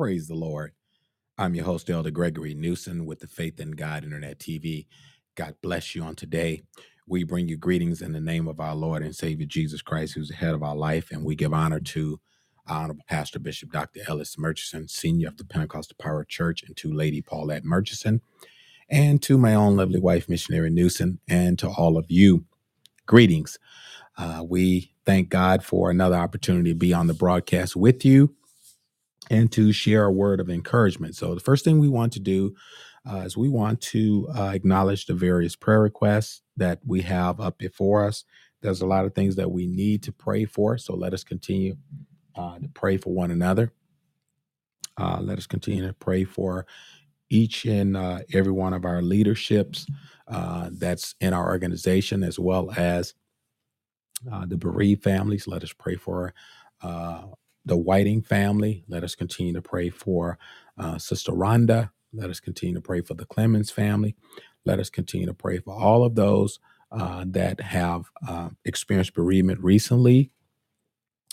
Praise the Lord. I'm your host, Elder Gregory Newsom with the Faith in God Internet TV. God bless you on today. We bring you greetings in the name of our Lord and Savior Jesus Christ, who's the head of our life, and we give honor to our Honorable Pastor Bishop Dr. Ellis Murchison, Senior of the Pentecostal Power Church, and to Lady Paulette Murchison, and to my own lovely wife, Missionary Newsom, and to all of you. Greetings. Uh, we thank God for another opportunity to be on the broadcast with you and to share a word of encouragement. So, the first thing we want to do uh, is we want to uh, acknowledge the various prayer requests that we have up before us. There's a lot of things that we need to pray for. So, let us continue uh, to pray for one another. Uh, let us continue to pray for each and uh, every one of our leaderships uh, that's in our organization, as well as the bereaved families. Let us pray for uh, the Whiting family. Let us continue to pray for uh, Sister Rhonda. Let us continue to pray for the Clemens family. Let us continue to pray for all of those uh, that have uh, experienced bereavement recently.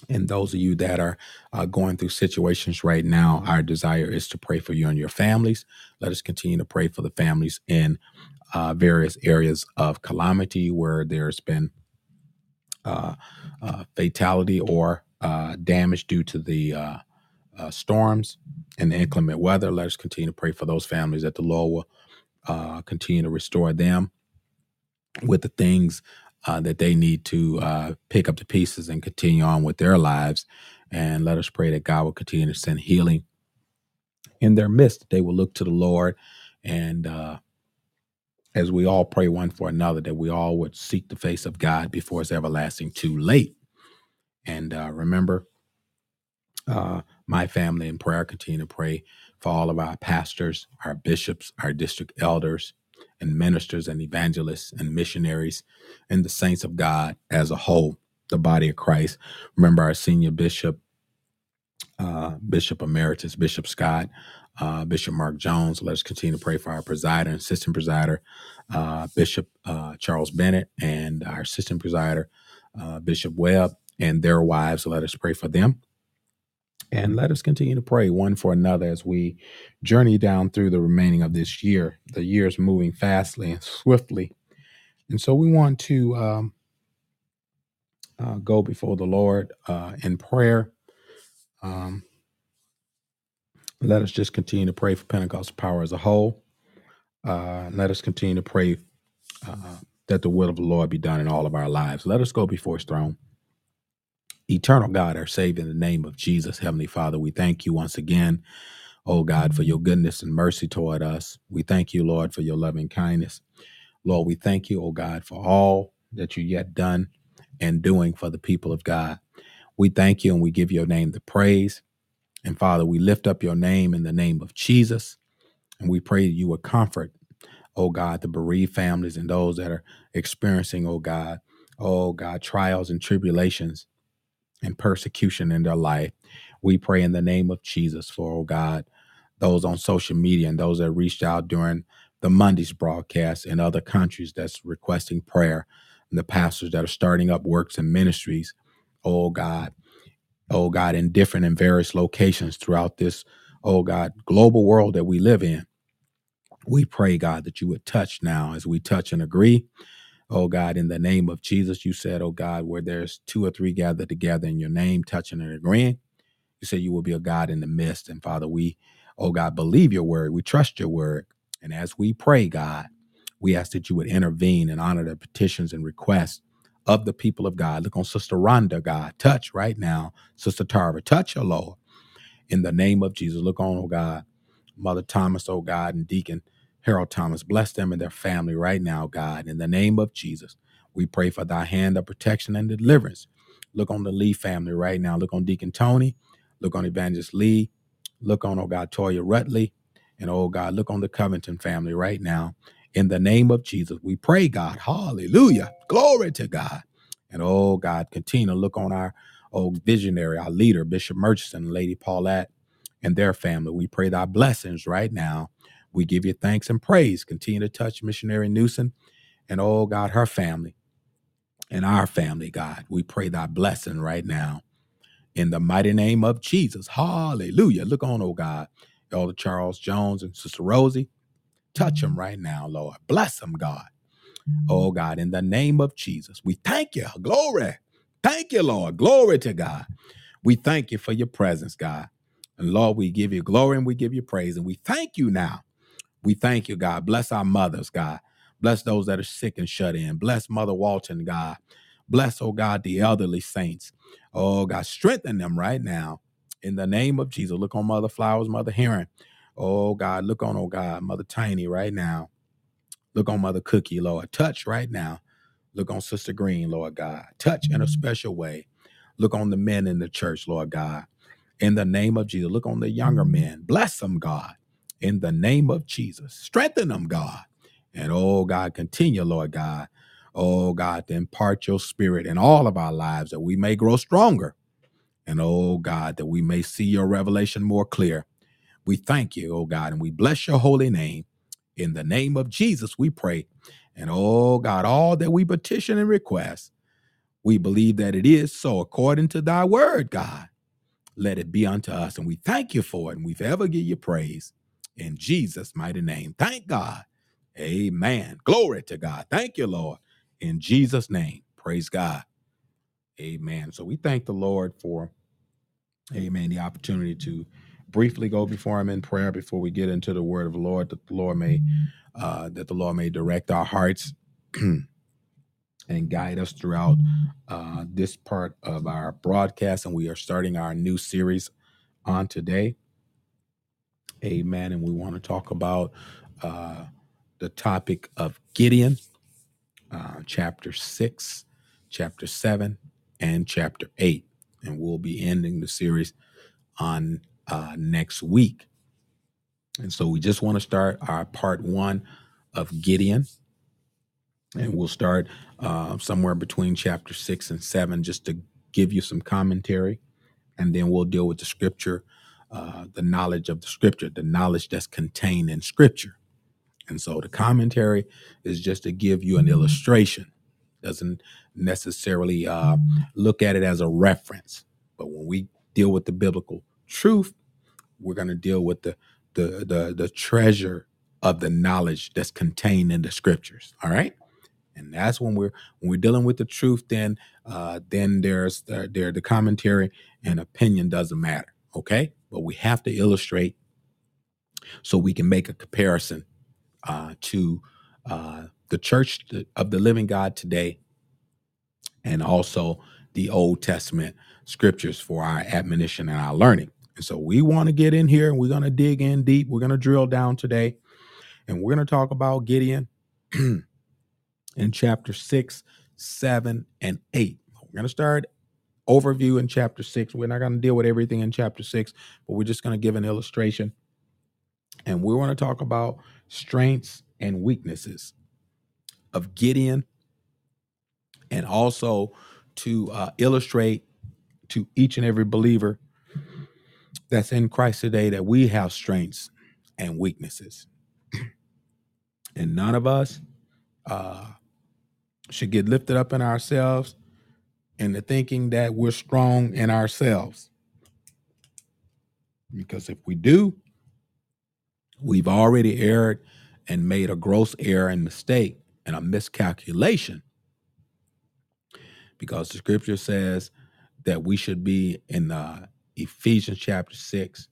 And those of you that are uh, going through situations right now, our desire is to pray for you and your families. Let us continue to pray for the families in uh, various areas of calamity where there's been uh, uh, fatality or uh, damage due to the uh, uh, storms and the inclement weather. Let us continue to pray for those families that the Lord will uh, continue to restore them with the things uh, that they need to uh, pick up the pieces and continue on with their lives. And let us pray that God will continue to send healing in their midst. They will look to the Lord and uh, as we all pray one for another, that we all would seek the face of God before it's everlasting too late. And uh, remember, uh, my family in prayer, continue to pray for all of our pastors, our bishops, our district elders, and ministers and evangelists and missionaries, and the saints of God as a whole, the body of Christ. Remember our senior bishop, uh, Bishop Emeritus, Bishop Scott, uh, Bishop Mark Jones. Let us continue to pray for our presider and assistant presider, uh, Bishop uh, Charles Bennett, and our assistant presider, uh, Bishop Webb, and their wives. Let us pray for them. And let us continue to pray one for another as we journey down through the remaining of this year. The year is moving fastly and swiftly. And so we want to um, uh, go before the Lord uh, in prayer. Um, let us just continue to pray for Pentecostal power as a whole. Uh, let us continue to pray uh, that the will of the Lord be done in all of our lives. Let us go before his throne. Eternal God, our Savior, in the name of Jesus, Heavenly Father, we thank you once again, oh God, for your goodness and mercy toward us. We thank you, Lord, for your loving kindness. Lord, we thank you, oh God, for all that you yet done and doing for the people of God. We thank you and we give your name the praise. And Father, we lift up your name in the name of Jesus. And we pray that you would comfort, oh God, the bereaved families and those that are experiencing, oh God, oh God, trials and tribulations and persecution in their life. We pray in the name of Jesus for, oh God, those on social media and those that reached out during the Monday's broadcast in other countries that's requesting prayer, and the pastors that are starting up works and ministries, oh God, oh God, in different and various locations throughout this, oh God, global world that we live in. We pray, God, that you would touch now as we touch and agree. Oh God, in the name of Jesus, you said, oh God, where there's two or three gathered together in your name, touching and agreeing, you said you will be a God in the midst. And Father, we, oh God, believe your word. We trust your word. And as we pray, God, we ask that you would intervene and honor the petitions and requests of the people of God. Look on Sister Rhonda, God. Touch right now. Sister Tarver, touch her, Lord. In the name of Jesus. Look on, oh God. Mother Thomas, oh God, and Deacon Harold Thomas. Bless them and their family right now, God. In the name of Jesus. We pray for thy hand of protection and deliverance. Look on the Lee family right now. Look on Deacon Tony. Look on Evangelist Lee. Look on, oh God, Toya Rutley. And oh God, look on the Covington family right now. In the name of Jesus, we pray, God. Hallelujah. Glory to God. And oh God, continue to look on our oh visionary, our leader, Bishop Murchison, Lady Paulette, and their family. We pray thy blessings right now. We give you thanks and praise. Continue to touch Missionary Newsom and oh God, her family and our family, God. We pray thy blessing right now in the mighty name of Jesus. Hallelujah. Look on, oh God, Elder Charles Jones and Sister Rosie. Touch them mm-hmm. right now, Lord. Bless them, God. Mm-hmm. Oh God, in the name of Jesus, we thank you. Glory. Thank you, Lord. Glory to God. We thank you for your presence, God. And Lord, we give you glory and we give you praise. And we thank you now. We thank you, God. Bless our mothers, God. Bless those that are sick and shut in. Bless Mother Walton, God. Bless, oh God, the elderly saints. Oh God, strengthen them right now in the name of Jesus. Look on Mother Flowers, Mother Heron. Oh God, look on, oh God, Mother Tiny right now. Look on Mother Cookie, Lord. Touch right now. Look on Sister Green, Lord God. Touch in a mm-hmm. special way. Look on the men in the church, Lord God. In the name of Jesus. Look on the younger mm-hmm. men. Bless them, God. In the name of Jesus. Strengthen them, God. And oh God, continue, Lord God. Oh God, to impart your spirit in all of our lives that we may grow stronger. And oh God, that we may see your revelation more clear. We thank you, oh God, and we bless your holy name. In the name of Jesus, we pray. And oh God, all that we petition and request, we believe that it is so according to thy word, God. Let it be unto us. And we thank you for it. And we forever give you praise in Jesus' mighty name. Thank God. Amen. Glory to God. Thank you, Lord. In Jesus' name. Praise God. Amen. So we thank the Lord for, amen, the opportunity to briefly go before him in prayer before we get into the word of the Lord, that the Lord may, uh, that the Lord may direct our hearts and guide us throughout uh, this part of our broadcast. And we are starting our new series on today. Amen. And we want to talk about uh, the topic of Gideon, uh, chapter 6, chapter 7, and chapter 8. And we'll be ending the series on uh, next week. And so we just want to start our part one of Gideon. And we'll start uh, somewhere between chapter 6 and 7 just to give you some commentary. And then we'll deal with the scripture, uh, the knowledge of the scripture, the knowledge that's contained in scripture. And so the commentary is just to give you an illustration. Doesn't necessarily uh, look at it as a reference. But when we deal with the biblical truth, we're going to deal with the, the the the treasure of the knowledge that's contained in the scriptures. All right, and that's when we're when we're dealing with the truth. Then uh, then there's the, there the commentary and opinion doesn't matter. Okay, but we have to illustrate so we can make a comparison uh, to uh, the church of the living God today, and also the Old Testament scriptures for our admonition and our learning. And so we want to get in here and we're going to dig in deep. We're going to drill down today and we're going to talk about Gideon in chapter 6, 7, and 8. We're going to start overview in chapter 6. We're not going to deal with everything in chapter 6, but we're just going to give an illustration. And we want to talk about strengths and weaknesses of Gideon and also to uh, illustrate to each and every believer that's in Christ today that we have strengths and weaknesses. and none of us uh, should get lifted up in ourselves into thinking that we're strong in ourselves. Because if we do, we've already erred and made a gross error and mistake and a miscalculation. Because the scripture says that we should be in uh, Ephesians chapter 6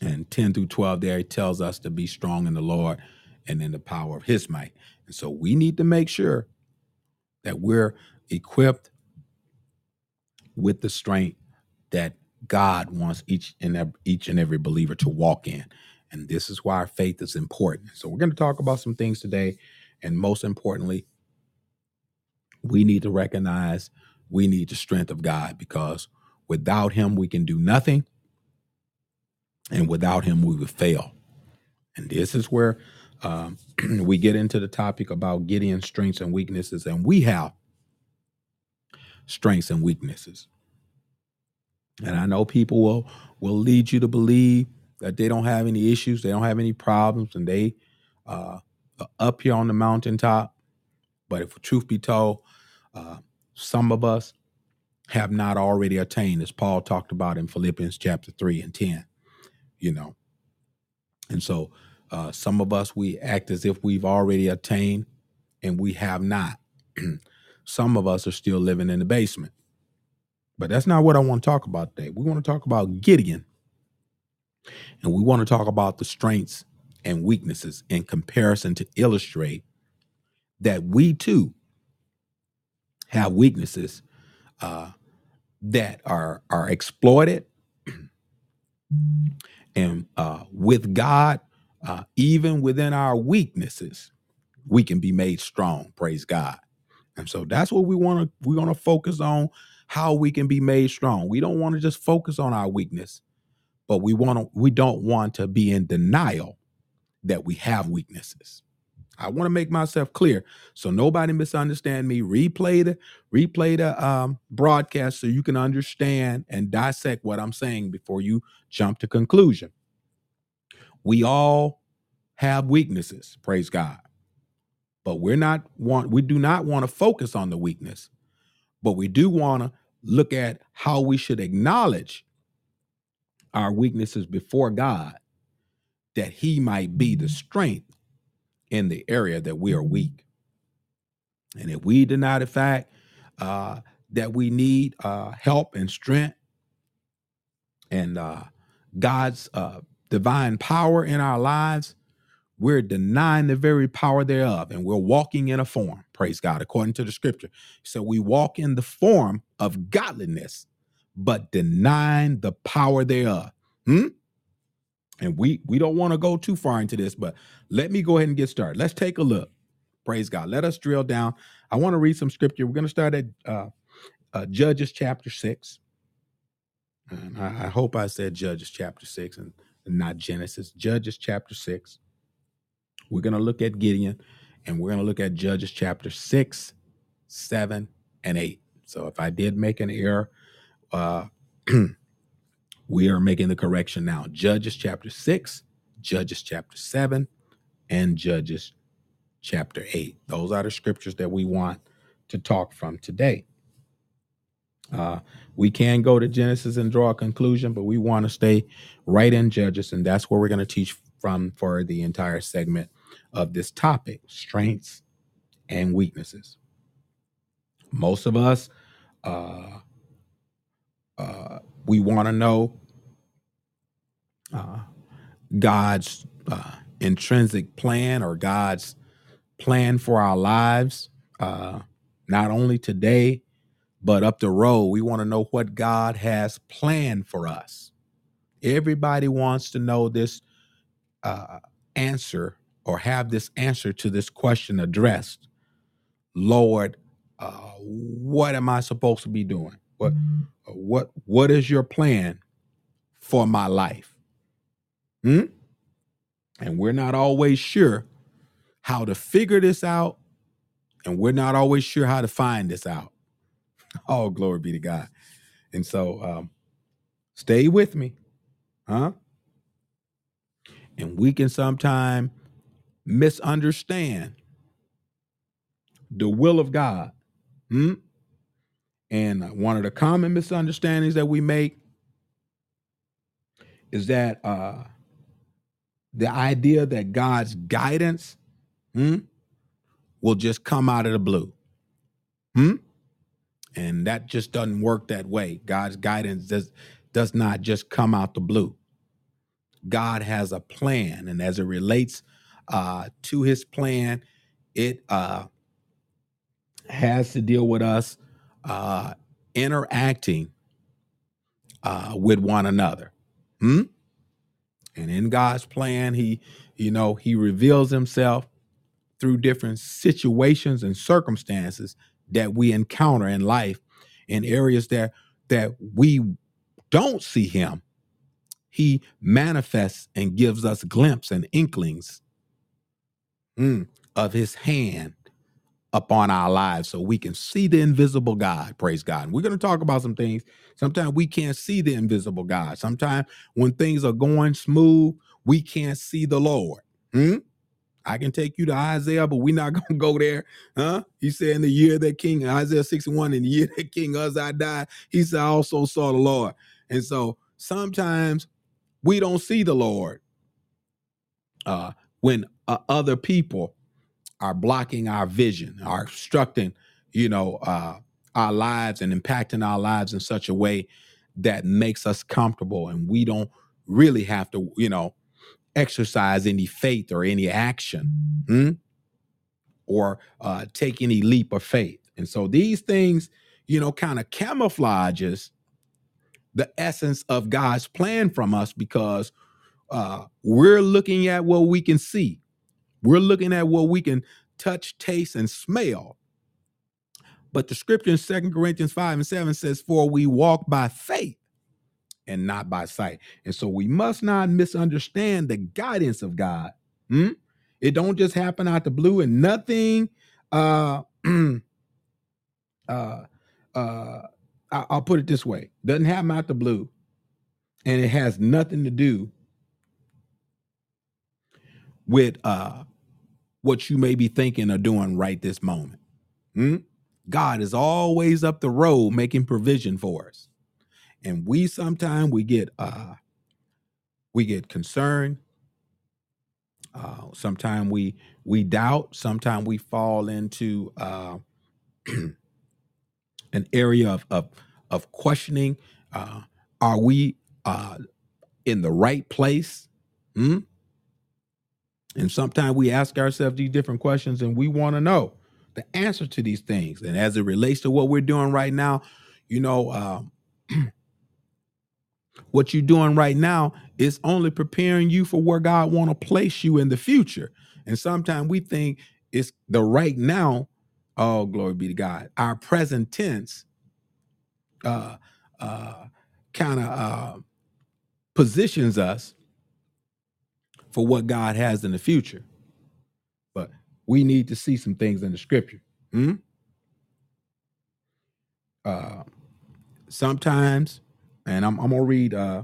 and 10 through 12 there he tells us to be strong in the Lord and in the power of his might. And so we need to make sure that we're equipped with the strength that God wants each and every, each and every believer to walk in. And this is why our faith is important. So we're going to talk about some things today and most importantly we need to recognize we need the strength of God because Without him, we can do nothing. And without him, we would fail. And this is where um, we get into the topic about Gideon's strengths and weaknesses. And we have strengths and weaknesses. And I know people will will lead you to believe that they don't have any issues, they don't have any problems, and they uh, are up here on the mountaintop. But if the truth be told, uh, some of us have not already attained, as Paul talked about in Philippians chapter 3 and 10, you know. And so uh, some of us, we act as if we've already attained and we have not. some of us are still living in the basement. But that's not what I want to talk about today. We want to talk about Gideon. And we want to talk about the strengths and weaknesses in comparison to illustrate that we too have weaknesses uh, that are are exploited and uh, with god uh, even within our weaknesses we can be made strong praise god and so that's what we want to we want to focus on how we can be made strong we don't want to just focus on our weakness but we want to we don't want to be in denial that we have weaknesses I want to make myself clear so nobody misunderstand me. Replay the replay the um, broadcast so you can understand and dissect what I'm saying before you jump to conclusion. We all have weaknesses, praise God. But we're not want we do not want to focus on the weakness, but we do want to look at how we should acknowledge our weaknesses before God that he might be the strength in the area that we are weak. And if we deny the fact uh, that we need uh, help and strength and uh, God's uh, divine power in our lives, we're denying the very power thereof and we're walking in a form, praise God, according to the scripture. So we walk in the form of godliness, but denying the power thereof. Hmm? And we we don't want to go too far into this, but let me go ahead and get started. Let's take a look. Praise God. Let us drill down. I want to read some scripture. We're going to start at uh, uh, Judges chapter six. And I, I hope I said Judges chapter six and, and not Genesis. Judges chapter six. We're going to look at Gideon, and we're going to look at Judges chapter six, seven, and eight. So if I did make an error, uh, we are making the correction now. Judges chapter 6, Judges chapter 7, and Judges chapter 8. Those are the scriptures that we want to talk from today. Uh, we can go to Genesis and draw a conclusion, but we want to stay right in Judges, and that's where we're going to teach from for the entire segment of this topic strengths and weaknesses. Most of us, uh, uh, we want to know uh, God's uh, intrinsic plan or God's plan for our lives, uh, not only today, but up the road. We want to know what God has planned for us. Everybody wants to know this uh, answer or have this answer to this question addressed. Lord, uh, what am I supposed to be doing? What, what, what is your plan for my life? Hmm? And we're not always sure how to figure this out, and we're not always sure how to find this out. Oh, glory be to God. And so um, stay with me. Huh? And we can sometimes misunderstand the will of God. Hmm? And one of the common misunderstandings that we make is that uh, the idea that God's guidance hmm, will just come out of the blue. Hmm? And that just doesn't work that way. God's guidance does, does not just come out the blue. God has a plan, and as it relates uh, to his plan, it uh, has to deal with us uh, interacting uh, with one another. Hmm? And in God's plan, he, you know, he reveals himself through different situations and circumstances that we encounter in life in areas that that we don't see him. He manifests and gives us glimpses and inklings mm, of his hand upon our lives so we can see the invisible God. Praise God. And we're going to talk about some things. Sometimes we can't see the invisible God. Sometimes when things are going smooth, we can't see the Lord. Hmm? I can take you to Isaiah, but we're not gonna go there. Huh? He said in the year that King Isaiah 61, in the year that King Uzziah died, he said, I also saw the Lord. And so sometimes we don't see the Lord uh, when uh, other people are blocking our vision, are obstructing, you know, uh, our lives and impacting our lives in such a way that makes us comfortable, and we don't really have to, you know, exercise any faith or any action, hmm, or uh, take any leap of faith. And so these things, you know, kind of camouflages the essence of God's plan from us because uh, we're looking at what we can see. We're looking at what we can touch, taste, and smell. But the scripture in Second Corinthians 5 and 7 says, For we walk by faith and not by sight. And so we must not misunderstand the guidance of God. Hmm? It don't just happen out the blue and nothing uh uh uh I- I'll put it this way. Doesn't happen out the blue and it has nothing to do with uh what you may be thinking or doing right this moment. Hmm? God is always up the road making provision for us. And we sometimes we get uh we get concerned, uh sometimes we we doubt, sometimes we fall into uh an area of of, of questioning uh are we uh in the right place? Hmm? And sometimes we ask ourselves these different questions and we want to know the answer to these things. And as it relates to what we're doing right now, you know, uh, what you're doing right now is only preparing you for where God want to place you in the future. And sometimes we think it's the right now. Oh, glory be to God. Our present tense uh, uh, kind of uh, positions us for what God has in the future. But we need to see some things in the scripture. Hmm? Uh, sometimes, and I'm, I'm gonna read. Uh,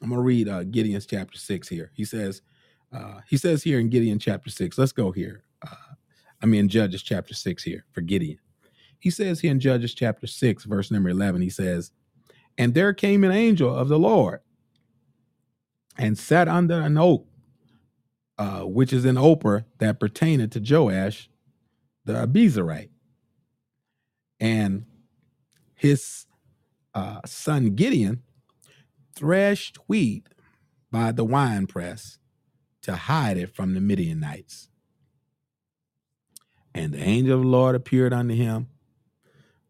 I'm gonna read uh, Gideon's chapter six here. He says, uh, he says here in Gideon chapter six. Let's go here. Uh, I mean Judges chapter six here for Gideon. He says here in Judges chapter six, verse number eleven. He says, "And there came an angel of the Lord and sat under an oak, uh, which is an Ophrah that pertained to Joash the Abiezrite, and his uh, son Gideon threshed wheat by the winepress to hide it from the Midianites. And the angel of the Lord appeared unto him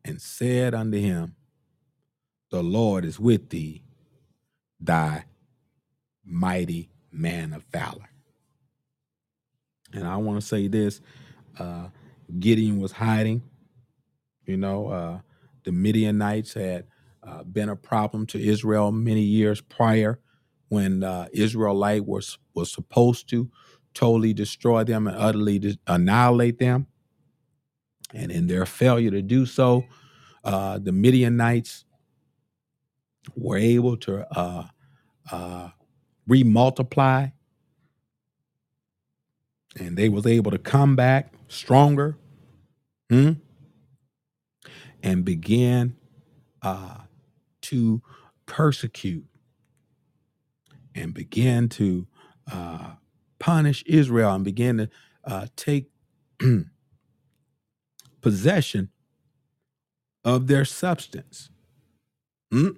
and said unto him, The Lord is with thee, thy mighty man of valor. And I want to say this uh, Gideon was hiding. You know, uh, the Midianites had uh, been a problem to Israel many years prior when uh, Israelite was, was supposed to totally destroy them and utterly annihilate them. And in their failure to do so, uh, the Midianites were able to uh, uh, remultiply and they was able to come back stronger hmm, and begin uh, to persecute and begin to uh, punish Israel and begin to uh, take possession of their substance. Hmm?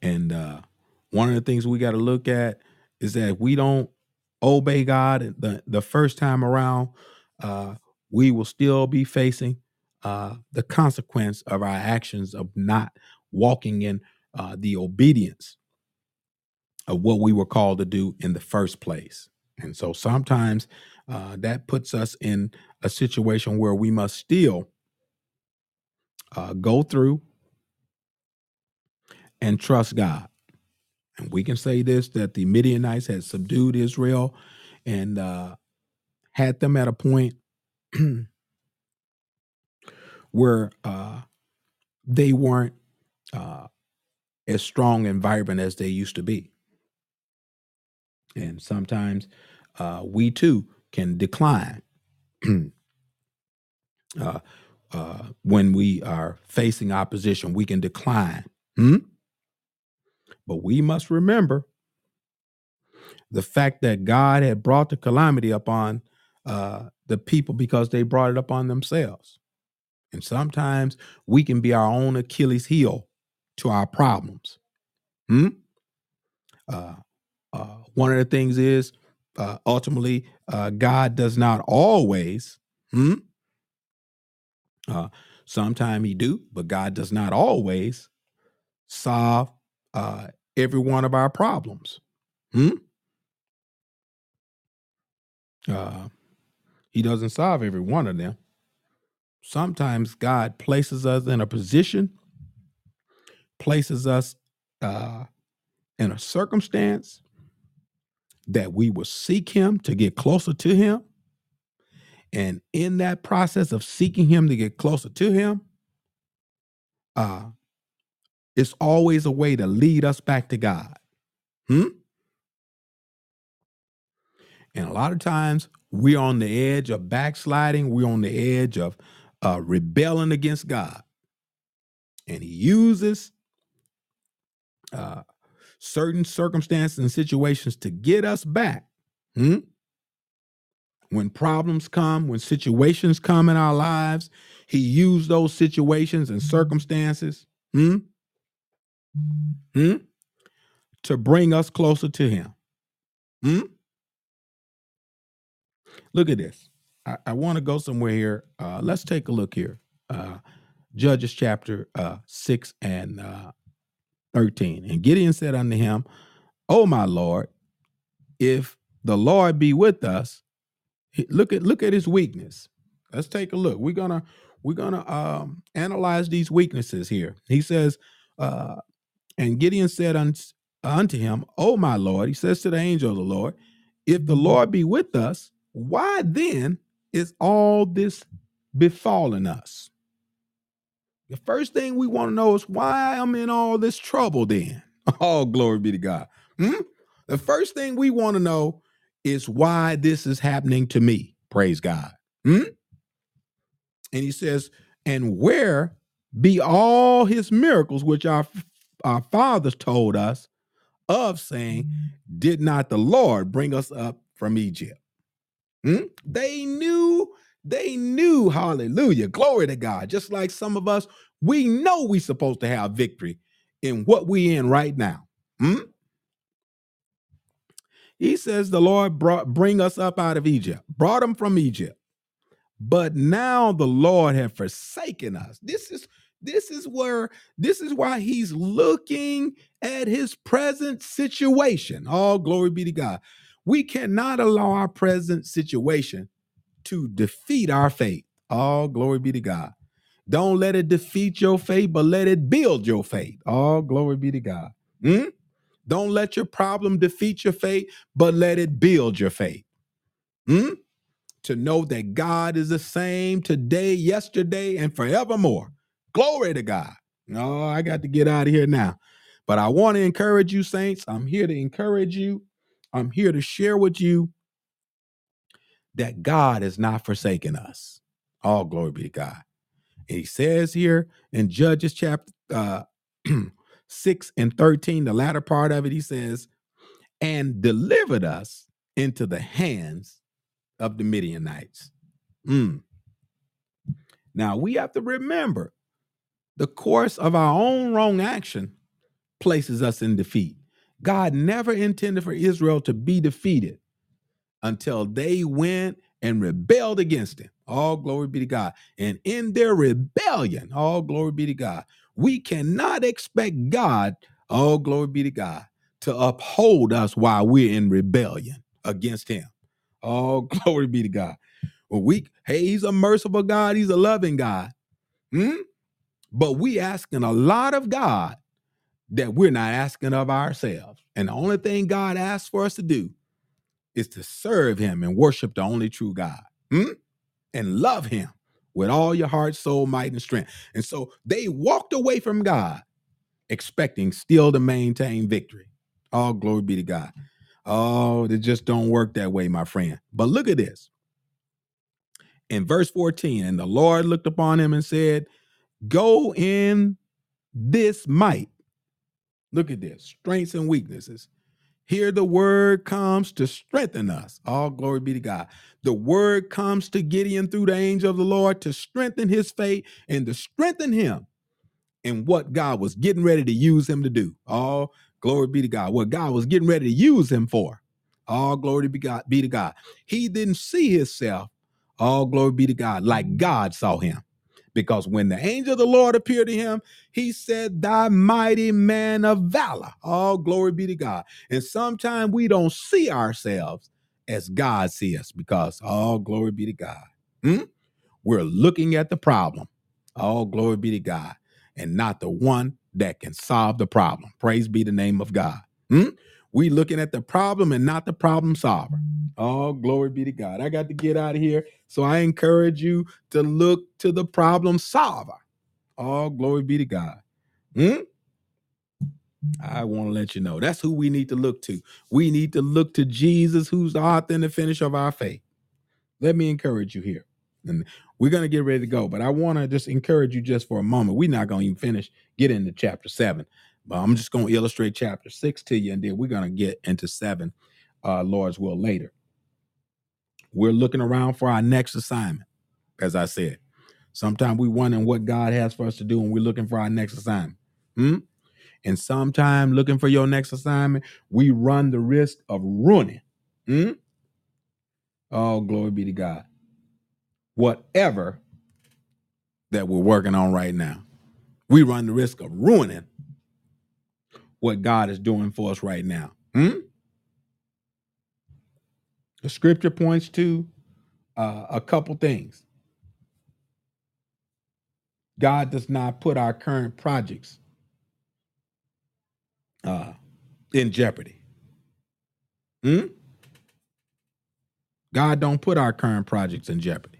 And uh, one of the things we got to look at is that we don't obey God the, the first time around, uh, we will still be facing uh, the consequence of our actions of not walking in uh, the obedience of what we were called to do in the first place. And so sometimes uh, that puts us in a situation where we must still uh, go through and trust God. And we can say this that the Midianites had subdued Israel and uh, had them at a point where uh, they weren't uh, as strong and vibrant as they used to be. And sometimes uh, we too can decline uh, uh, when we are facing opposition. We can decline. Hmm? But we must remember the fact that God had brought the calamity upon uh, the people because they brought it upon themselves. And sometimes we can be our own Achilles heel to our problems. Hmm? Uh, uh, one of the things is uh, ultimately uh, God does not always. Hmm? Uh, sometime He do, but God does not always solve uh, every one of our problems. Hmm? Uh, he doesn't solve every one of them. Sometimes God places us in a position, places us uh, in a circumstance that we will seek Him to get closer to Him. And in that process of seeking Him to get closer to Him, uh, it's always a way to lead us back to God. Hmm? And a lot of times we're on the edge of backsliding, we're on the edge of uh, rebelling against God. And He uses uh, certain circumstances and situations to get us back. Hmm? When problems come, when situations come in our lives, He used those situations and circumstances hmm? Hmm? to bring us closer to Him. Hmm? Look at this. I, I want to go somewhere here. Uh, let's take a look here. Uh, Judges chapter uh, 6 and uh, 13. And Gideon said unto him, O my Lord, if the Lord be with us, look at look at his weakness. Let's take a look. We're gonna we're gonna um, analyze these weaknesses here. He says, uh, and Gideon said unto, him, O my Lord, he says to the angel of the Lord, if the Lord be with us, why then is all this befalling us? The first thing we want to know is why I'm in all this trouble then. Oh, glory be to God. Hmm? The first thing we want to know is why this is happening to me. Praise God. Hmm? And he says, and where be all his miracles which our, our fathers told us of, saying, Did not the Lord bring us up from Egypt? Hmm? They knew, they knew, hallelujah, glory to God. Just like some of us, we know we're supposed to have victory in what we in right now. Hmm? He says the Lord brought bring us up out of Egypt, brought them from Egypt. But now the Lord have forsaken us. This is this is where this is why he's looking at his present situation. All glory be to God. We cannot allow our present situation to defeat our faith. All glory be to God. Don't let it defeat your faith, but let it build your faith. All glory be to God. Hmm? Don't let your problem defeat your faith, but let it build your faith. Hmm? To know that God is the same today, yesterday, and forevermore. Glory to God. No, I got to get out of here now. But I want to encourage you, saints. I'm here to encourage you. I'm here to share with you that God has not forsaken us. All glory be to God. And he says here in Judges chapter uh, 6 and 13, the latter part of it, he says, and delivered us into the hands of the Midianites. Mm. Now we have to remember the course of our own wrong action places us in defeat. God never intended for Israel to be defeated until they went and rebelled against him. All glory be to God. And in their rebellion, all glory be to God, we cannot expect God, all glory be to God, to uphold us while we're in rebellion against him. All glory be to God. Well, we, hey, he's a merciful God, he's a loving God. Hmm? But we asking a lot of God that we're not asking of ourselves. And the only thing God asks for us to do is to serve him and worship the only true God hmm? and love him with all your heart, soul, might, and strength. And so they walked away from God expecting still to maintain victory. All glory be to God. Oh, it just don't work that way, my friend. But look at this. In verse 14, and the Lord looked upon him and said, Go in this might. Look at this strengths and weaknesses. Here the word comes to strengthen us. All glory be to God. The word comes to Gideon through the angel of the Lord to strengthen his faith and to strengthen him in what God was getting ready to use him to do. All glory be to God. What God was getting ready to use him for. All glory be, God, be to God. He didn't see himself. All glory be to God, like God saw him. Because when the angel of the Lord appeared to him, he said, Thy mighty man of valor. All glory be to God. And sometimes we don't see ourselves as God sees us because all glory be to God. Hmm? We're looking at the problem. All glory be to God, and not the one that can solve the problem. Praise be the name of God. Hmm? We looking at the problem and not the problem solver. All glory be to God. I got to get out of here. So I encourage you to look to the problem solver. All glory be to God. Hmm? I want to let you know that's who we need to look to. We need to look to Jesus, who's the author and the finisher of our faith. Let me encourage you here. And we're going to get ready to go, but I want to just encourage you just for a moment. We're not going to even finish, get into chapter seven, but I'm just going to illustrate chapter six to you, and then we're going to get into seven, uh, Lord's will later. We're looking around for our next assignment, as I said. Sometimes we wondering what God has for us to do, and we're looking for our next assignment. Hmm? And sometime looking for your next assignment, we run the risk of ruining. Hmm? Oh, glory be to God. Whatever that we're working on right now, we run the risk of ruining what God is doing for us right now. Hmm? The scripture points to uh, a couple things. God does not put our current projects uh, in jeopardy. Hmm? God don't put our current projects in jeopardy.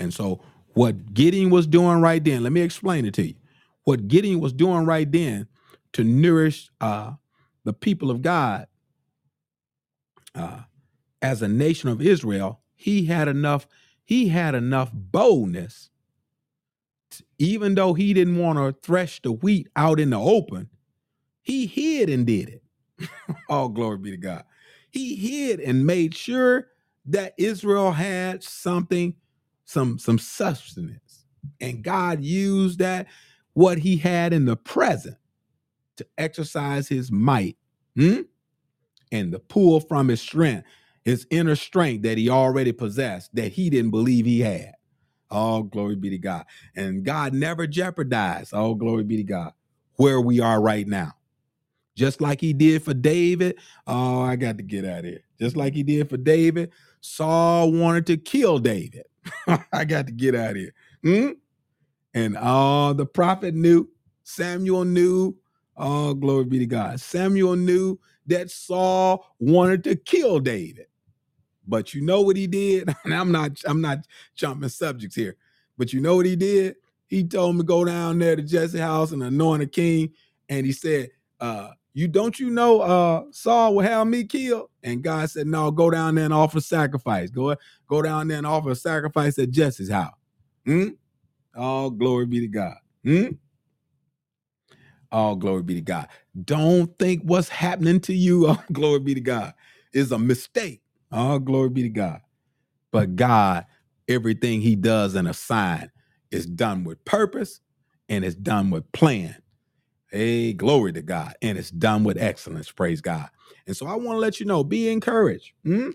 And so what Gideon was doing right then, let me explain it to you. What Gideon was doing right then to nourish uh, the people of God uh, as a nation of Israel, he had enough, he had enough boldness, t- even though he didn't want to thresh the wheat out in the open, he hid and did it. All glory be to God. He hid and made sure that Israel had something, some some substance. And God used that what he had in the present to exercise his might hmm, and to pull from his strength, his inner strength that he already possessed, that he didn't believe he had. All glory be to God. And God never jeopardized, all glory be to God, where we are right now just like he did for David. Oh, I got to get out of here. Just like he did for David, Saul wanted to kill David. I got to get out of here. Hmm? And all the prophet knew, Samuel knew, oh, glory be to God. Samuel knew that Saul wanted to kill David. But you know what he did? And I'm not, I'm not jumping subjects here. But you know what he did? He told him to go down there to Jesse's house and anoint a king. And he said, uh, you don't you know uh Saul will have me killed? And God said, No, go down there and offer sacrifice. Go, go down there and offer a sacrifice at Jesse's house. Hmm? All glory be to God. Hmm? All glory be to God. Don't think what's happening to you, all glory be to God, is a mistake. All glory be to God. But God, everything he does and a sign is done with purpose and it's done with plan. Hey, glory to God. And it's done with excellence. Praise God. And so I want to let you know, be encouraged hmm?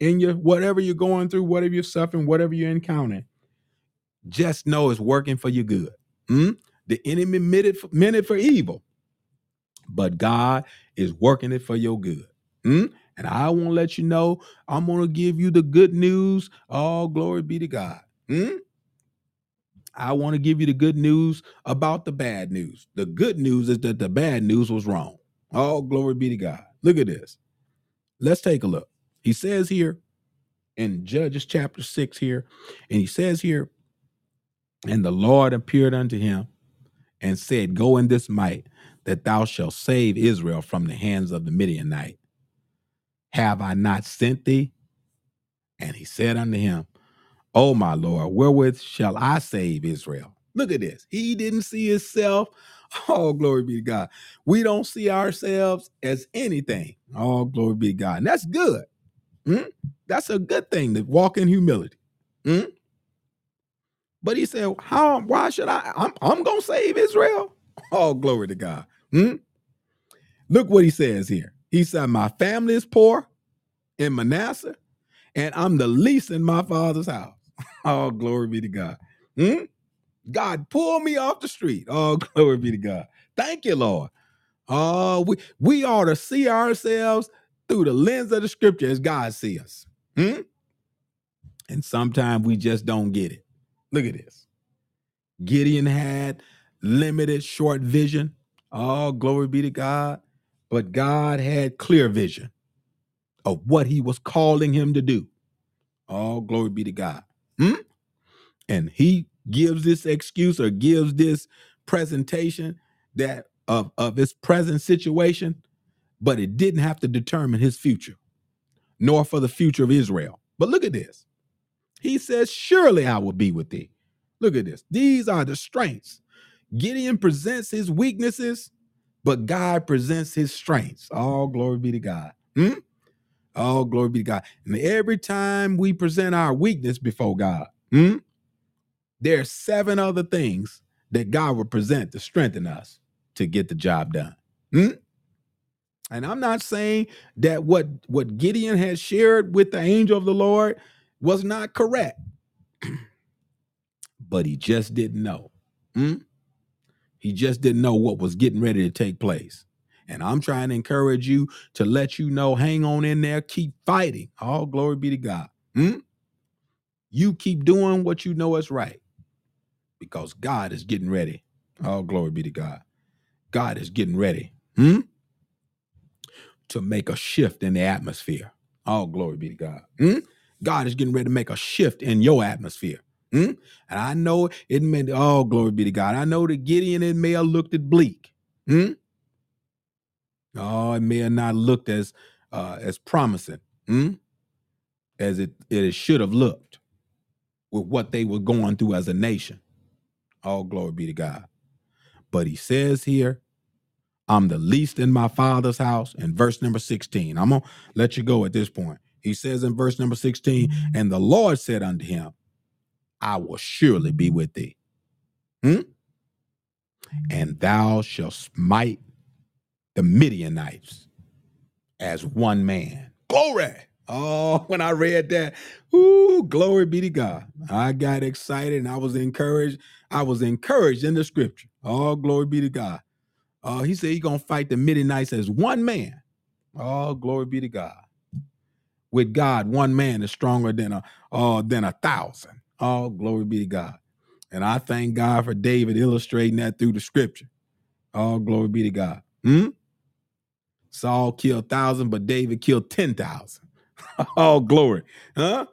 in your whatever you're going through, whatever you're suffering, whatever you're encountering. Just know it's working for your good. hmm? The enemy meant it, for, meant it for evil, but God is working it for your good. Hmm? And I want to let you know, I'm going to give you the good news. All glory be to God. Hmm? I want to give you the good news about the bad news. The good news is that the bad news was wrong. All glory be to God. Look at this. Let's take a look. He says here in Judges chapter 6 here, and he says here, and the Lord appeared unto him and said, Go in this might, that thou shalt save Israel from the hands of the Midianite. Have I not sent thee? And he said unto him, O my Lord, wherewith shall I save Israel? Look at this. He didn't see himself. Oh, glory be to God. We don't see ourselves as anything. Oh, glory be to God. And that's good. Mm? That's a good thing to walk in humility. Mm? But he said, How why should I? I'm, I'm gonna save Israel. Oh, glory to God. Mm? Look what he says here. He said, My family is poor in Manasseh, and I'm the least in my father's house. Oh, glory be to God. Hmm? God, pull me off the street. Oh, glory be to God. Thank you, Lord. Oh, we, we ought to see ourselves through the lens of the scripture as God sees us. Hmm? And sometimes we just don't get it. Look at this. Gideon had limited short vision. Oh, glory be to God. But God had clear vision of what he was calling him to do. Oh, glory be to God. Hmm? And he gives this excuse or gives this presentation that of, of his present situation, but it didn't have to determine his future, nor for the future of Israel. But look at this. He says, Surely I will be with thee. Look at this. These are the strengths. Gideon presents his weaknesses, but God presents his strengths. All glory be to God. Hmm? All glory be to God. And every time we present our weakness before God, hmm, there are seven other things that God will present to strengthen us to get the job done. Hmm? And I'm not saying that what, what Gideon has shared with the angel of the Lord was not correct, but he just didn't know. Hmm? He just didn't know what was getting ready to take place. And I'm trying to encourage you to let you know, hang on in there, keep fighting. All glory be to God. Hmm? You keep doing what you know is right because God is getting ready. All glory be to God. God is getting ready hmm, to make a shift in the atmosphere. All glory be to God. Hmm? God is getting ready to make a shift in your atmosphere. Hmm? And I know it meant, all glory be to God. I know that Gideon and may have looked at bleak. Hmm? Oh, it may have not looked as uh, as promising hmm, as it, it should have looked with what they were going through as a nation. All glory be to God. But he says here, I'm the least in my father's house. In verse number 16, I'm going to let you go at this point. He says in verse number 16, and the Lord said unto him, I will surely be with thee. Hmm? And thou shalt smite the Midianites as one man. Glory. Oh, when I read that, ooh, glory be to God. I got excited and I was encouraged. I was encouraged in the scripture. Oh, glory be to God. Uh, he said he's gonna fight the Midianites as one man. Oh, glory be to God. With God, one man is stronger than a uh, than a thousand. Oh, glory be to God. And I thank God for David illustrating that through the scripture. Oh, glory be to God. Hmm? Saul killed thousand, but David killed ten thousand. oh, glory. Huh?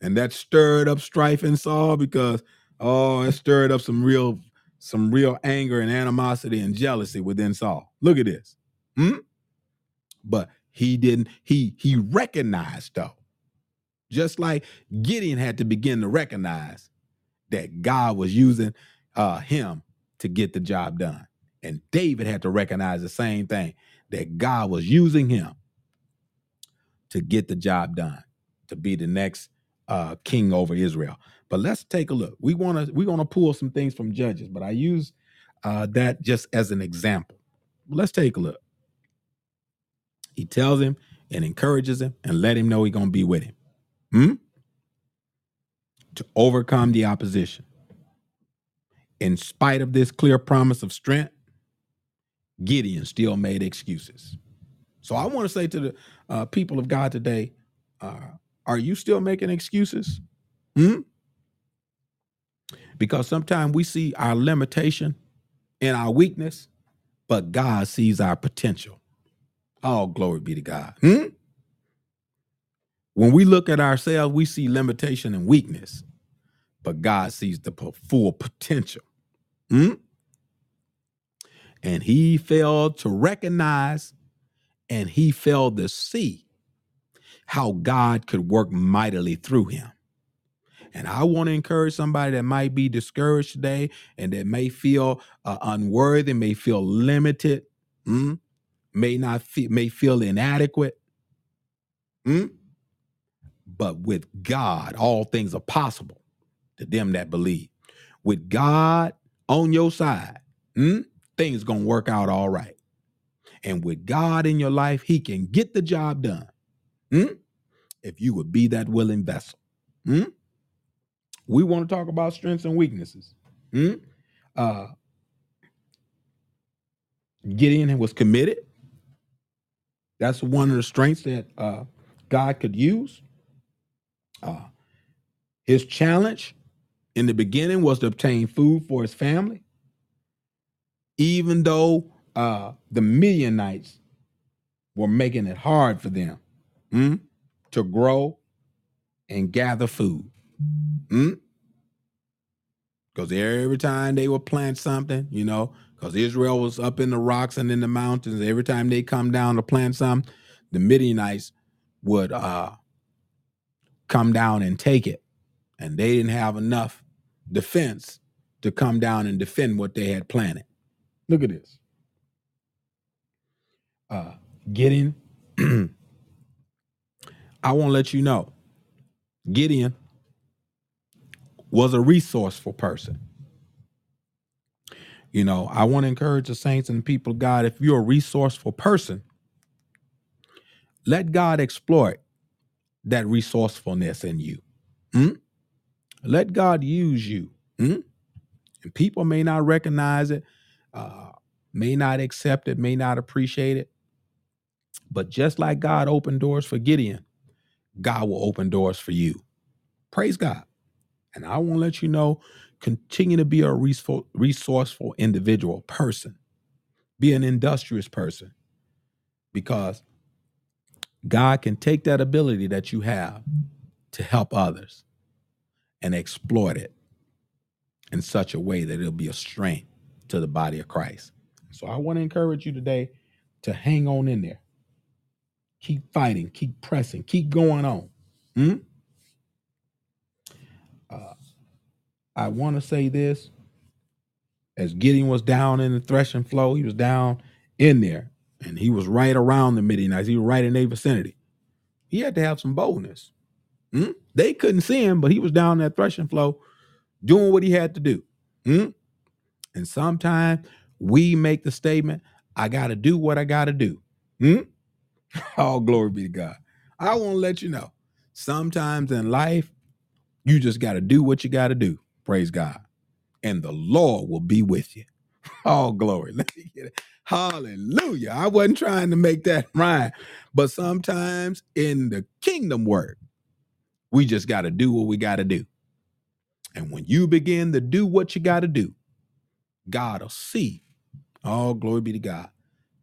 And that stirred up strife in Saul because oh, it stirred up some real some real anger and animosity and jealousy within Saul. Look at this. Hmm? But he didn't, he he recognized though. Just like Gideon had to begin to recognize that God was using uh, him to get the job done. And David had to recognize the same thing that God was using him to get the job done, to be the next uh, king over Israel. But let's take a look. We want to we want to pull some things from Judges, but I use uh, that just as an example. Let's take a look. He tells him and encourages him and let him know he's going to be with him. Hmm? To overcome the opposition. In spite of this clear promise of strength, Gideon still made excuses. So I want to say to the uh, people of God today, uh, are you still making excuses? Hmm? Because sometimes we see our limitation and our weakness, but God sees our potential. All glory be to God. Hmm? When we look at ourselves, we see limitation and weakness, but God sees the full potential. Hmm? And he failed to recognize and he failed to see how God could work mightily through him. And I want to encourage somebody that might be discouraged today and that may feel uh, unworthy, may feel limited, mm, may not feel, may feel inadequate. Mm, but with God, all things are possible to them that believe. With God on your side, mm, things gonna work out all right. And with God in your life, He can get the job done. Mm, if you would be that willing vessel. We want to talk about strengths and weaknesses. Uh, Gideon was committed. That's one of the strengths that uh, God could use. Uh, his challenge in the beginning was to obtain food for his family, even though uh, the Midianites were making it hard for them mm, to grow and gather food. Mm? Because every time they would plant something, you know, because Israel was up in the rocks and in the mountains, every time they come down to plant some, the Midianites would uh, come down and take it. And they didn't have enough defense to come down and defend what they had planted. Look at this. Uh, Gideon, I want to let you know, Gideon was a resourceful person. You know, I want to encourage the saints and the people of God if you're a resourceful person, let God exploit that resourcefulness in you. Hmm? Let God use you. Hmm? And people may not recognize it, uh, may not accept it, may not appreciate it. But just like God opened doors for Gideon, God will open doors for you. Praise God. And I want to let you know continue to be a resourceful, individual person, be an industrious person, because God can take that ability that you have to help others and exploit it in such a way that it'll be a strength to the body of Christ. So I want to encourage you today to hang on in there. Keep fighting, keep pressing, keep going on. Hmm? Uh, I want to say this. As Gideon was down in the threshing floor, he was down in there and he was right around the Midianites. He was right in their vicinity. He had to have some boldness. Hmm? They couldn't see him, but he was down that threshing floor doing what he had to do. Hmm? And sometimes we make the statement, I got to do what I got to do. Hmm? All glory be to God. I want to let you know sometimes in life, you just got to do what you got to do. Praise God. And the Lord will be with you. All glory. Let me get it. Hallelujah. I wasn't trying to make that rhyme, but sometimes in the kingdom work, we just got to do what we got to do. And when you begin to do what you got to do, God will see, all glory be to God,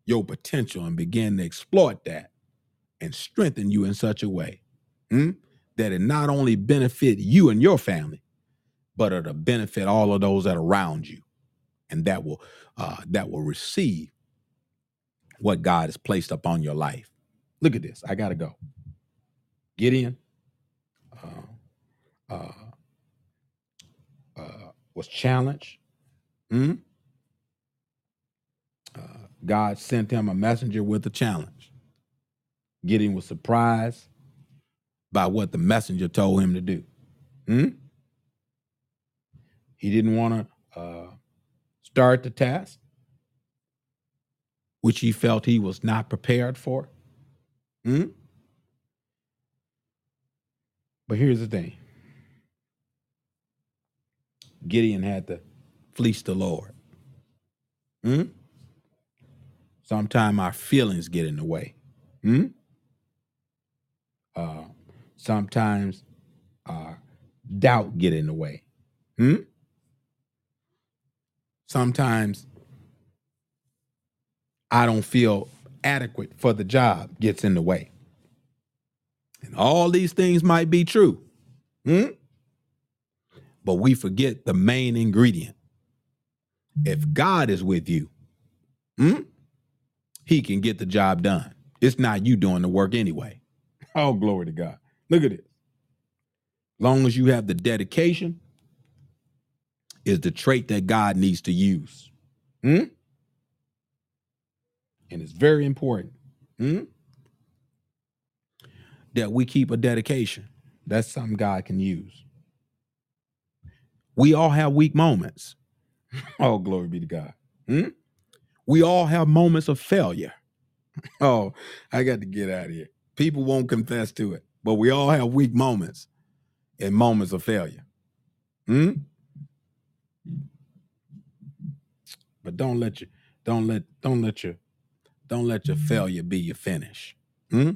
your potential and begin to exploit that and strengthen you in such a way hmm, that it not only benefit you and your family, but it'll benefit all of those that are around you, and that will uh, that will receive what God has placed upon your life. Look at this. I gotta go. Gideon uh, uh, uh, was challenged. Hmm? Uh, God sent him a messenger with a challenge. Gideon was surprised by what the messenger told him to do. Hmm? He didn't want to uh, start the task, which he felt he was not prepared for. Hmm? But here's the thing Gideon had to fleece the Lord. Hmm? Sometimes our feelings get in the way. Hmm? Uh, sometimes our doubt get in the way. Hmm? Sometimes I don't feel adequate for the job gets in the way. And all these things might be true. Hmm? But we forget the main ingredient. If God is with you, hmm, he can get the job done. It's not you doing the work anyway. Oh, glory to God. Look at it. Long as you have the dedication, is the trait that God needs to use. Hmm? And it's very important hmm, that we keep a dedication. That's something God can use. We all have weak moments. Oh, glory be to God. Hmm? We all have moments of failure. Oh, I got to get out of here. People won't confess to it, but we all have weak moments and moments of failure. Hmm? But don't let your don't let don't let your don't let your failure be your finish. Hmm?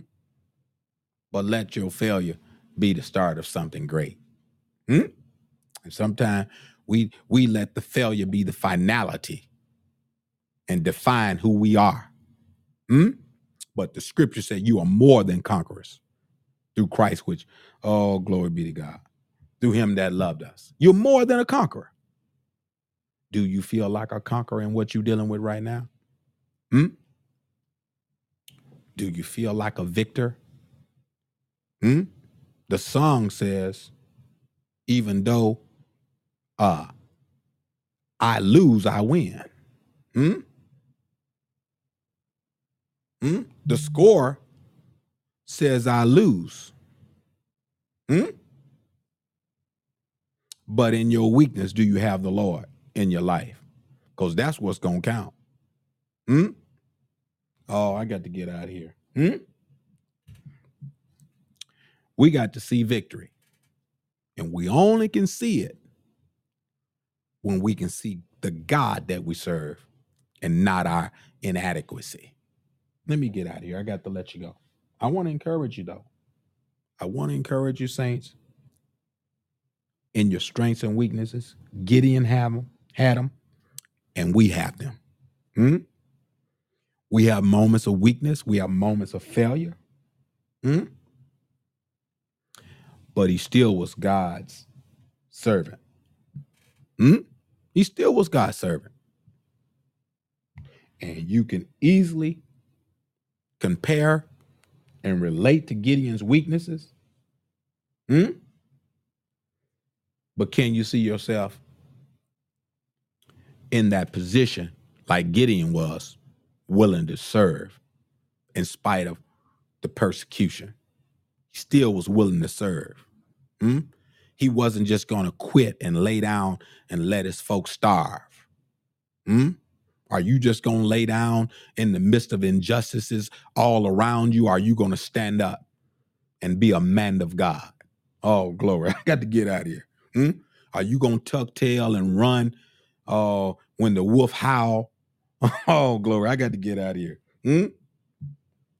But let your failure be the start of something great. Hmm? And sometimes we we let the failure be the finality and define who we are. Hmm? But the scripture said you are more than conquerors through Christ, which, oh, glory be to God, through him that loved us. You're more than a conqueror. Do you feel like a conqueror in what you're dealing with right now? Hmm? Do you feel like a victor? Hmm? The song says, even though uh I lose, I win. Hmm? Hmm? The score says I lose. Hmm? But in your weakness, do you have the Lord in your life? Because that's what's gonna count. Hmm? Oh, I got to get out of here. Hmm? We got to see victory. And we only can see it when we can see the God that we serve and not our inadequacy. Let me get out of here. I got to let you go. I want to encourage you though. I want to encourage you, saints, in your strengths and weaknesses. Gideon had them, had them, and we have them. Hmm? We have moments of weakness. We have moments of failure. Hmm? But he still was God's servant. Hmm? He still was God's servant. And you can easily compare and relate to Gideon's weaknesses. Hmm? But can you see yourself in that position like Gideon was, willing to serve in spite of the persecution? He still was willing to serve. Hmm? He wasn't just going to quit and lay down and let his folks starve. Hmm? Are you just going to lay down in the midst of injustices all around you? Are you going to stand up and be a man of God? Oh, glory. I got to get out of here. Hmm? Are you going to tuck tail and run uh, when the wolf howl? Oh, glory. I got to get out of here. Hmm?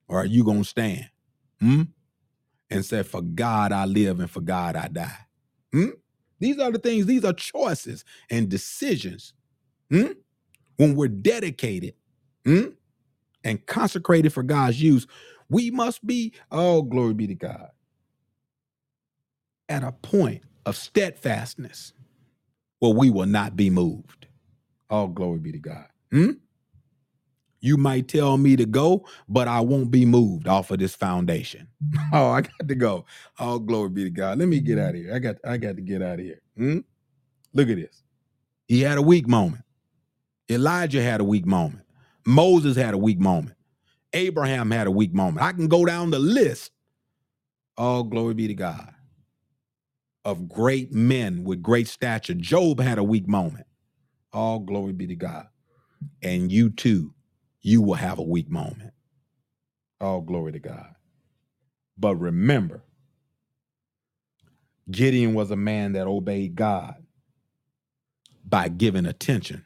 Or are you going to stand hmm? and say, For God I live and for God I die? Hmm? These are the things, these are choices and decisions. Hmm? When we're dedicated hmm, and consecrated for God's use, we must be, oh, glory be to God, at a point of steadfastness where we will not be moved. All glory be to God. Hmm? You might tell me to go, but I won't be moved off of this foundation. Oh, I got to go. All glory be to God. Let me get out of here. I got I got to get out of here. Hmm? Look at this. He had a weak moment. Elijah had a weak moment. Moses had a weak moment. Abraham had a weak moment. I can go down the list. All glory be to God. Of great men with great stature. Job had a weak moment. All glory be to God. And you too, you will have a weak moment. All glory to God. But remember, Gideon was a man that obeyed God by giving attention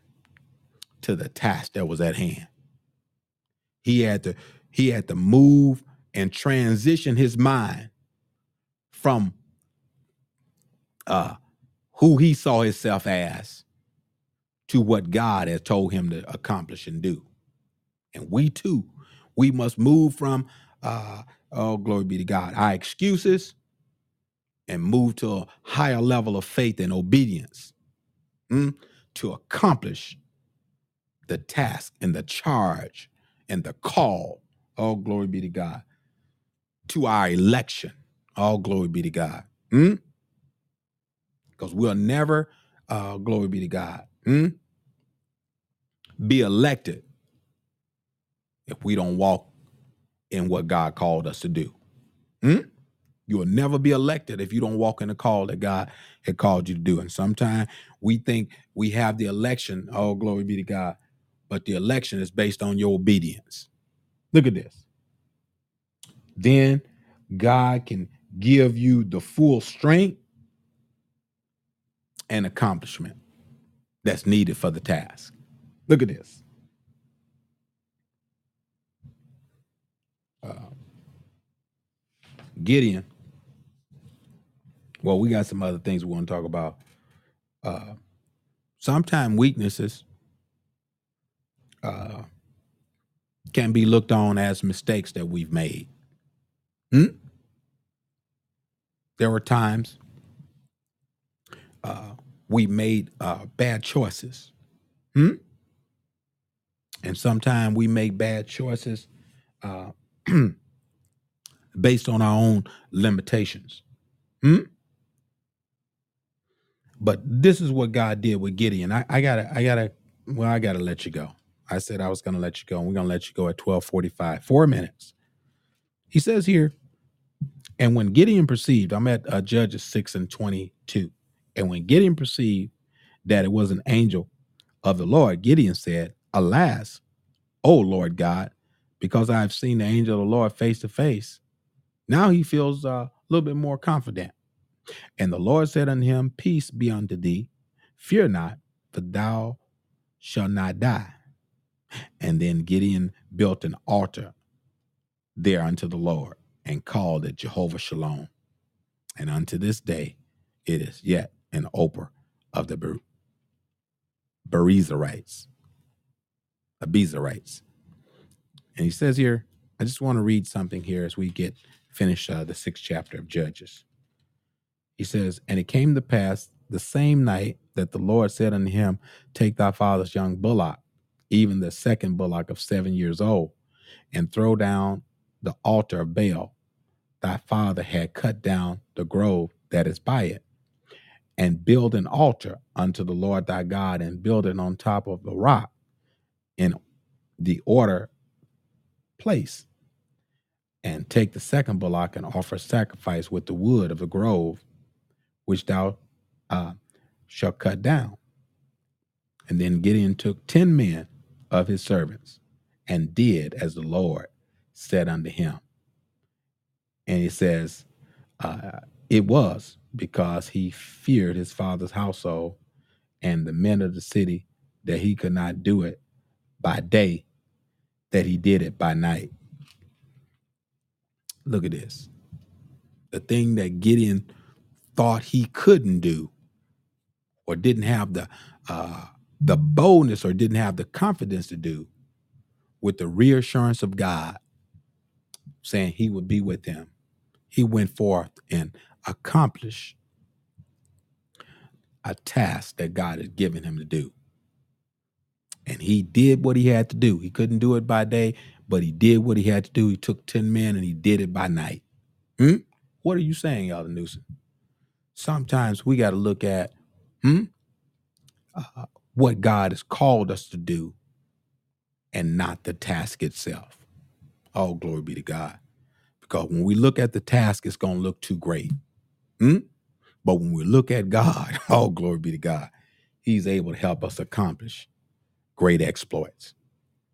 to the task that was at hand. He had to he had to move and transition his mind from uh who he saw himself as to what God has told him to accomplish and do. And we too, we must move from uh oh glory be to God, our excuses and move to a higher level of faith and obedience mm, to accomplish the task and the charge and the call. Oh, glory be to God. to our election. All glory be to God. Hmm? Because we'll never, uh, glory be to God, hmm? be elected if we don't walk in what God called us to do. Hmm? You will never be elected if you don't walk in the call that God had called you to do. And sometimes we think we have the election, oh, glory be to God, but the election is based on your obedience. Look at this. Then God can give you the full strength and accomplishment that's needed for the task. Look at this. Uh, Gideon well, we got some other things we want to talk about. Uh, sometimes weaknesses uh, can be looked on as mistakes that we've made. Hmm? There were times uh, we made uh, bad choices. Hmm? And sometimes we make bad choices uh, based on our own limitations. Hmm? But this is what God did with Gideon. I, I gotta, I gotta, well, I gotta let you go. I said I was gonna let you go, and we're gonna let you go at 1245. Four minutes. He says here, and when Gideon perceived, I'm at uh, Judges 6 and 22. And when Gideon perceived that it was an angel of the Lord, Gideon said, Alas, O Lord God, because I have seen the angel of the Lord face to face. Now he feels uh, a little bit more confident. And the Lord said unto him, Peace be unto thee. Fear not, for thou shalt not die. And then Gideon built an altar there unto the Lord and called it Jehovah Shalom. And unto this day it is yet an Ophrah of the Ber- Berizarites. Abiezrites. And he says here, I just want to read something here as we get finished uh, the sixth chapter of Judges. He says, And it came to pass the same night that the Lord said unto him, Take thy father's young bullock, even the second bullock of seven years old, and throw down the altar of Baal. Thy father had cut down the grove that is by it, and build an altar unto the Lord thy God, and build it on top of the rock in the order place. And take the second bullock and offer sacrifice with the wood of the grove which thou uh, shalt cut down. And then Gideon took ten men of his servants and did as the Lord said unto him. And he says, uh, it was because he feared his father's household and the men of the city that he could not do it by day, that he did it by night. Look at this. The thing that Gideon thought he couldn't do or didn't have the uh, the boldness or didn't have the confidence to do with the reassurance of God saying he would be with him he went forth and accomplished a task that God had given him to do and he did what he had to do he couldn't do it by day but he did what he had to do he took 10 men and he did it by night hmm? what are you saying Elder Newsom? sometimes we got to look at hmm, uh, what God has called us to do and not the task itself. All glory be to God. Because when we look at the task, it's going to look too great. Hmm? But when we look at God, all glory be to God, He's able to help us accomplish great exploits.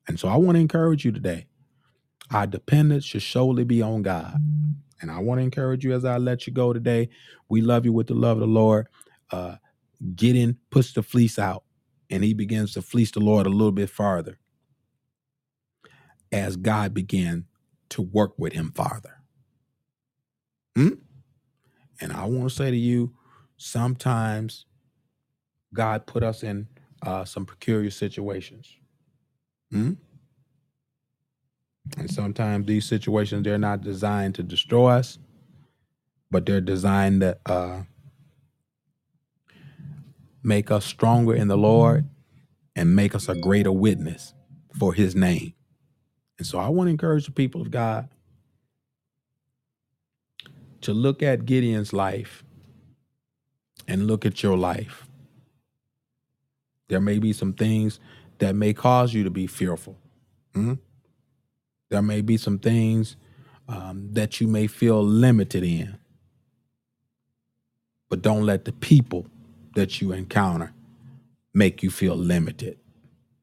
And so I want to encourage you today. Our dependence should solely be on God. And I want to encourage you as I let you go today. We love you with the love of the Lord. Uh, Gideon, puts the fleece out, and he begins to fleece the Lord a little bit farther as God began to work with him farther. Hmm? And I want to say to you, sometimes God put us in uh, some peculiar situations. Hmm? And sometimes these situations, they're not designed to destroy us, but they're designed to uh, make us stronger in the Lord and make us a greater witness for his name. And so I want to encourage the people of God to look at Gideon's life and look at your life. There may be some things that may cause you to be fearful. Mhm. There may be some things um, that you may feel limited in. But don't let the people that you encounter make you feel limited.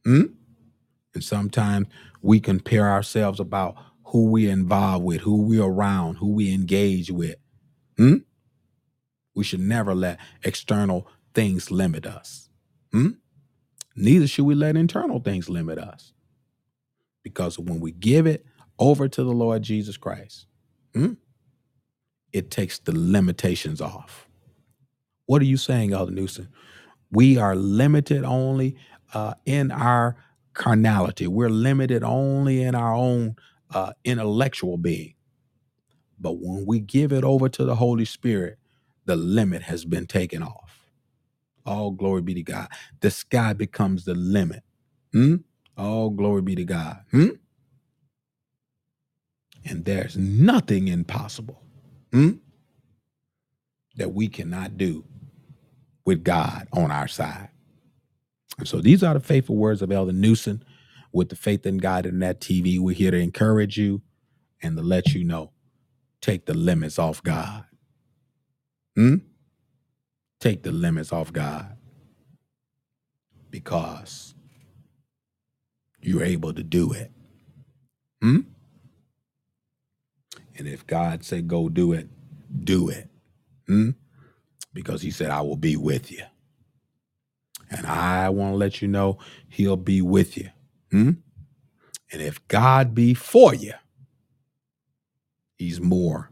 Hmm? And sometimes we compare ourselves about who we're involved with, who we're around, who we engage with. Hmm? We should never let external things limit us. Hmm? Neither should we let internal things limit us. Because when we give it over to the Lord Jesus Christ, hmm, it takes the limitations off. What are you saying, Elder Newsom? We are limited only uh, in our carnality. We're limited only in our own uh, intellectual being. But when we give it over to the Holy Spirit, the limit has been taken off. All glory be to God. The sky becomes the limit. Hmm? All glory be to God. Hmm? And there's nothing impossible hmm, that we cannot do with God on our side. And so these are the faithful words of Elder Newsom with the Faith in God Internet TV. We're here to encourage you and to let you know take the limits off God. Hmm? Take the limits off God because you're able to do it. Hmm? And if God say go do it, do it. Hmm? Because he said, I will be with you. And I want to let you know he'll be with you. Hmm? And if God be for you, he's more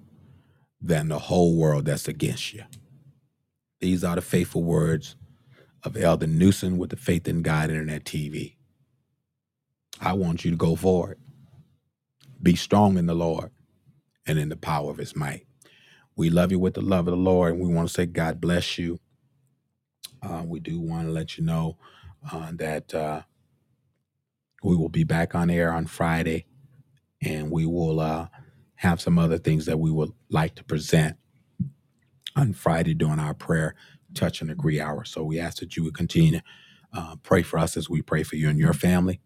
than the whole world that's against you. These are the faithful words of Elder Newsom with the Faith in God Internet TV. I want you to go forward. Be strong in the Lord and in the power of his might. We love you with the love of the Lord, and we want to say, God bless you. Uh, we do want to let you know uh, that uh, we will be back on air on Friday, and we will uh, have some other things that we would like to present on Friday during our prayer, touch and agree hour. So we ask that you would continue to uh, pray for us as we pray for you and your family.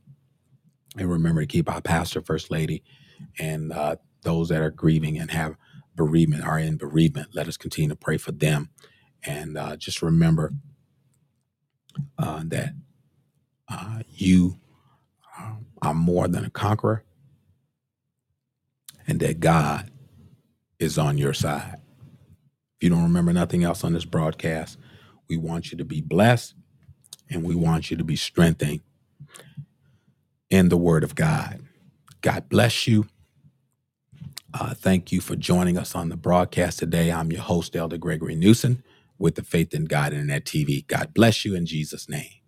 And remember to keep our pastor, first lady, and uh, those that are grieving and have bereavement are in bereavement. Let us continue to pray for them. And uh, just remember uh, that uh, you are more than a conqueror and that God is on your side. If you don't remember nothing else on this broadcast, we want you to be blessed and we want you to be strengthened in the Word of God. God bless you. Uh, thank you for joining us on the broadcast today. I'm your host, Elder Gregory Newsom, with the Faith in God Internet TV. God bless you in Jesus' name.